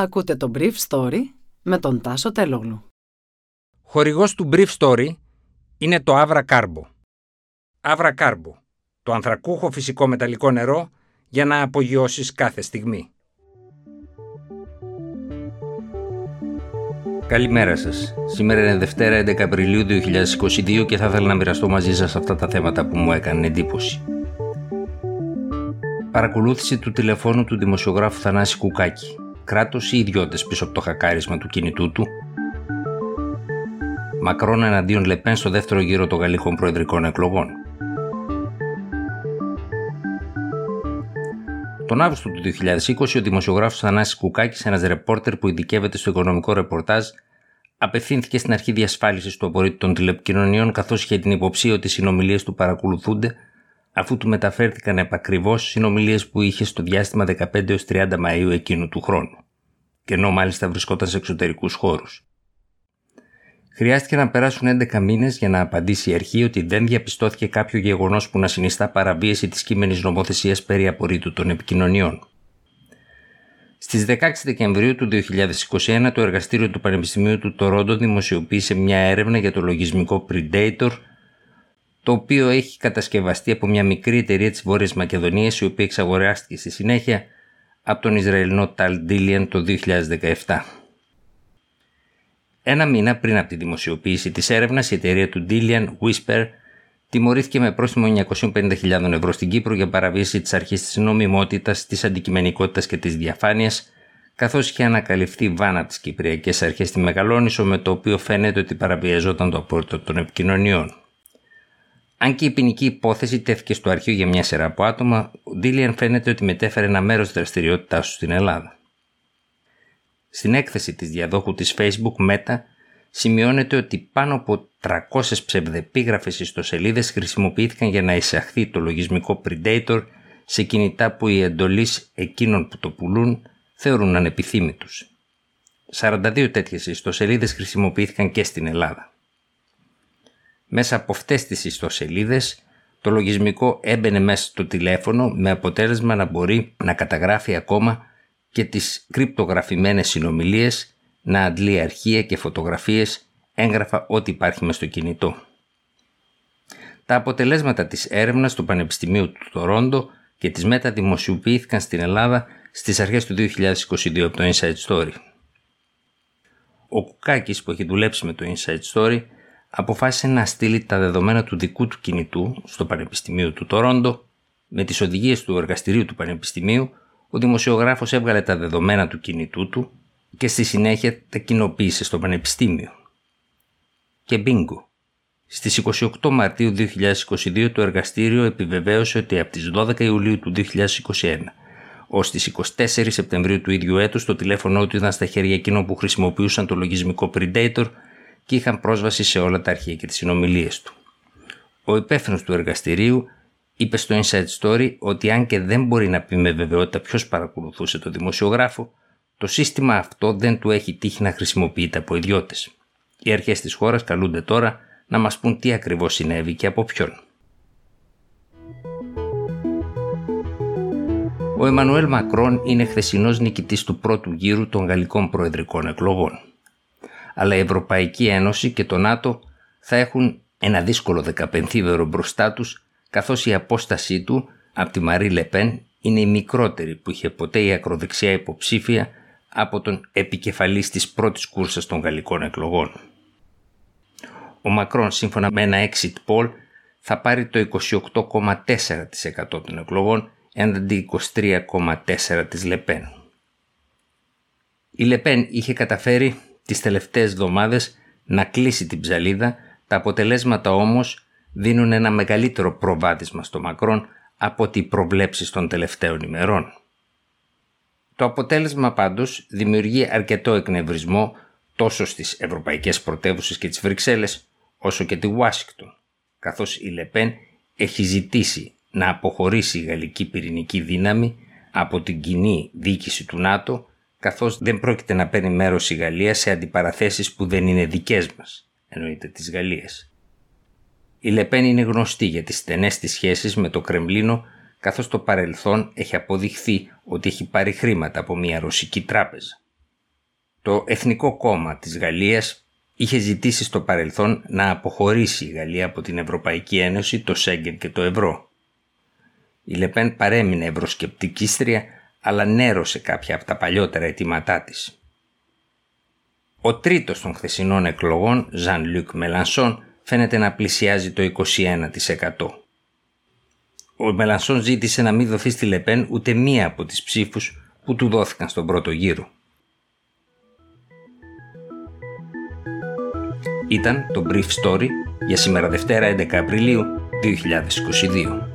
Ακούτε το Brief Story με τον Τάσο Τελόγλου. Χορηγός του Brief Story είναι το Avra Carbo. Avra Carbo, το ανθρακούχο φυσικό μεταλλικό νερό για να απογειώσεις κάθε στιγμή. Καλημέρα σας. Σήμερα είναι Δευτέρα 11 Απριλίου 2022 και θα ήθελα να μοιραστώ μαζί σας αυτά τα θέματα που μου έκανε εντύπωση. Παρακολούθηση του τηλεφώνου του δημοσιογράφου Θανάση Κουκάκη. Κράτος ή ιδιώτες πίσω από το χακάρισμα του κινητού του. Μακρόν εναντίον Λεπέν στο δεύτερο γύρο των γαλλικών προεδρικών εκλογών. Τον Αύγουστο του 2020, ο δημοσιογράφος Θανάσης Κουκάκης, ένας ρεπόρτερ που ειδικεύεται στο οικονομικό ρεπορτάζ, απευθύνθηκε στην αρχή διασφάλισης του απορρίτου των τηλεπικοινωνιών, καθώς είχε την υποψία ότι οι συνομιλίες του παρακολουθούνται, αφού του μεταφέρθηκαν επακριβώς συνομιλίες που είχε στο διάστημα 15 έως 30 Μαου εκείνου του χρόνου, και ενώ μάλιστα βρισκόταν σε εξωτερικούς χώρους. Χρειάστηκε να περάσουν 11 μήνες για να απαντήσει η αρχή ότι δεν διαπιστώθηκε κάποιο γεγονός που να συνιστά παραβίαση της κείμενης νομοθεσίας περί απορρίτου των επικοινωνιών. Στις 16 Δεκεμβρίου του 2021, το εργαστήριο του Πανεπιστημίου του Τορόντο δημοσιοποίησε μια έρευνα για το λογισμικό Predator, το οποίο έχει κατασκευαστεί από μια μικρή εταιρεία της Βόρειας Μακεδονίας, η οποία εξαγοράστηκε στη συνέχεια από τον Ισραηλινό Tal Dillian το 2017. Ένα μήνα πριν από τη δημοσιοποίηση της έρευνας, η εταιρεία του Dillian Whisper τιμωρήθηκε με πρόστιμο 950.000 ευρώ στην Κύπρο για παραβίαση της αρχής της νομιμότητας, της αντικειμενικότητας και της διαφάνειας, καθώς είχε ανακαλυφθεί βάνα τις Κυπριακές Αρχές στη Μεγαλόνισο, με το οποίο φαίνεται ότι παραβιαζόταν το απόρριτο των επικοινωνιών. Αν και η ποινική υπόθεση τέθηκε στο αρχείο για μια σειρά από άτομα, ο Ντίλιαν φαίνεται ότι μετέφερε ένα μέρος δραστηριότητάς του στην Ελλάδα. Στην έκθεση της διαδόχου της Facebook Meta σημειώνεται ότι πάνω από 300 ψευδεπίγραφες ιστοσελίδες χρησιμοποιήθηκαν για να εισαχθεί το λογισμικό Predator σε κινητά που οι εντολείς εκείνων που το πουλούν θεωρούν ανεπιθύμητους. 42 τέτοιες ιστοσελίδες χρησιμοποιήθηκαν και στην Ελλάδα. Μέσα από αυτές τις ιστοσελίδες το λογισμικό έμπαινε μέσα στο τηλέφωνο με αποτέλεσμα να μπορεί να καταγράφει ακόμα και τις κρυπτογραφημένες συνομιλίες να αντλεί αρχεία και φωτογραφίες, έγγραφα ό,τι υπάρχει μες στο κινητό. Τα αποτελέσματα της έρευνας του Πανεπιστημίου του Τορόντο και της ΜΕΤΑ δημοσιοποιήθηκαν στην Ελλάδα στις αρχές του 2022 από το Inside Story. Ο Κουκάκης που έχει δουλέψει με το Inside Story αποφάσισε να στείλει τα δεδομένα του δικού του κινητού στο Πανεπιστημίο του Τορόντο με τις οδηγίες του εργαστηρίου του Πανεπιστημίου ο δημοσιογράφος έβγαλε τα δεδομένα του κινητού του και στη συνέχεια τα κοινοποίησε στο Πανεπιστήμιο. Και μπίνγκο. Στις 28 Μαρτίου 2022 το εργαστήριο επιβεβαίωσε ότι από τις 12 Ιουλίου του 2021 ως τις 24 Σεπτεμβρίου του ίδιου έτους το τηλέφωνο του ήταν στα χέρια εκείνων που χρησιμοποιούσαν το λογισμικό Predator και είχαν πρόσβαση σε όλα τα αρχεία και τις συνομιλίες του. Ο υπεύθυνος του εργαστηρίου είπε στο Inside Story ότι αν και δεν μπορεί να πει με βεβαιότητα ποιος παρακολουθούσε το δημοσιογράφο, το σύστημα αυτό δεν του έχει τύχει να χρησιμοποιείται από ιδιώτες. Οι αρχές της χώρας καλούνται τώρα να μας πούν τι ακριβώς συνέβη και από ποιον. Ο Εμμανουέλ Μακρόν είναι χθεσινός νικητής του πρώτου γύρου των γαλλικών προεδρικών εκλογών. Αλλά η Ευρωπαϊκή Ένωση και το ΝΑΤΟ θα έχουν ένα δύσκολο δεκαπενθίδερο μπροστά τους καθώς η απόστασή του από τη Μαρή Λεπέν είναι η μικρότερη που είχε ποτέ η ακροδεξιά υποψήφια από τον επικεφαλής της πρώτης κούρσας των γαλλικών εκλογών. Ο Μακρόν σύμφωνα με ένα exit poll θα πάρει το 28,4% των εκλογών έναντι 23,4% της Λεπέν. Η Λεπέν είχε καταφέρει τις τελευταίες εβδομάδες να κλείσει την ψαλίδα, τα αποτελέσματα όμως δίνουν ένα μεγαλύτερο προβάδισμα στο Μακρόν από τι προβλέψεις των τελευταίων ημερών. Το αποτέλεσμα πάντως δημιουργεί αρκετό εκνευρισμό τόσο στις ευρωπαϊκές πρωτεύουσες και τις Βρυξέλλες όσο και τη Ουάσιγκτον, καθώς η Λεπέν έχει ζητήσει να αποχωρήσει η γαλλική πυρηνική δύναμη από την κοινή διοίκηση του ΝΑΤΟ καθώς δεν πρόκειται να παίρνει μέρος η Γαλλία σε αντιπαραθέσεις που δεν είναι δικές μας, εννοείται της Γαλλίας. Η Λεπέν είναι γνωστή για τις στενές της σχέσεις με το Κρεμλίνο καθώς το παρελθόν έχει αποδειχθεί ότι έχει πάρει χρήματα από μια ρωσική τράπεζα. Το Εθνικό Κόμμα της Γαλλίας είχε ζητήσει στο παρελθόν να αποχωρήσει η Γαλλία από την Ευρωπαϊκή Ένωση, το Σέγγεν και το Ευρώ. Η Λεπέν παρέμεινε ευρωσκεπτικίστρια, αλλά νέρωσε κάποια από τα παλιότερα αιτήματά της. Ο τρίτος των χθεσινών εκλογών, Ζαν Λουκ Μελανσόν, φαίνεται να πλησιάζει το 21%. Ο Μελανσόν ζήτησε να μην δοθεί στη Λεπέν ούτε μία από τις ψήφους που του δόθηκαν στον πρώτο γύρο. Ήταν το Brief Story για σήμερα Δευτέρα 11 Απριλίου 2022.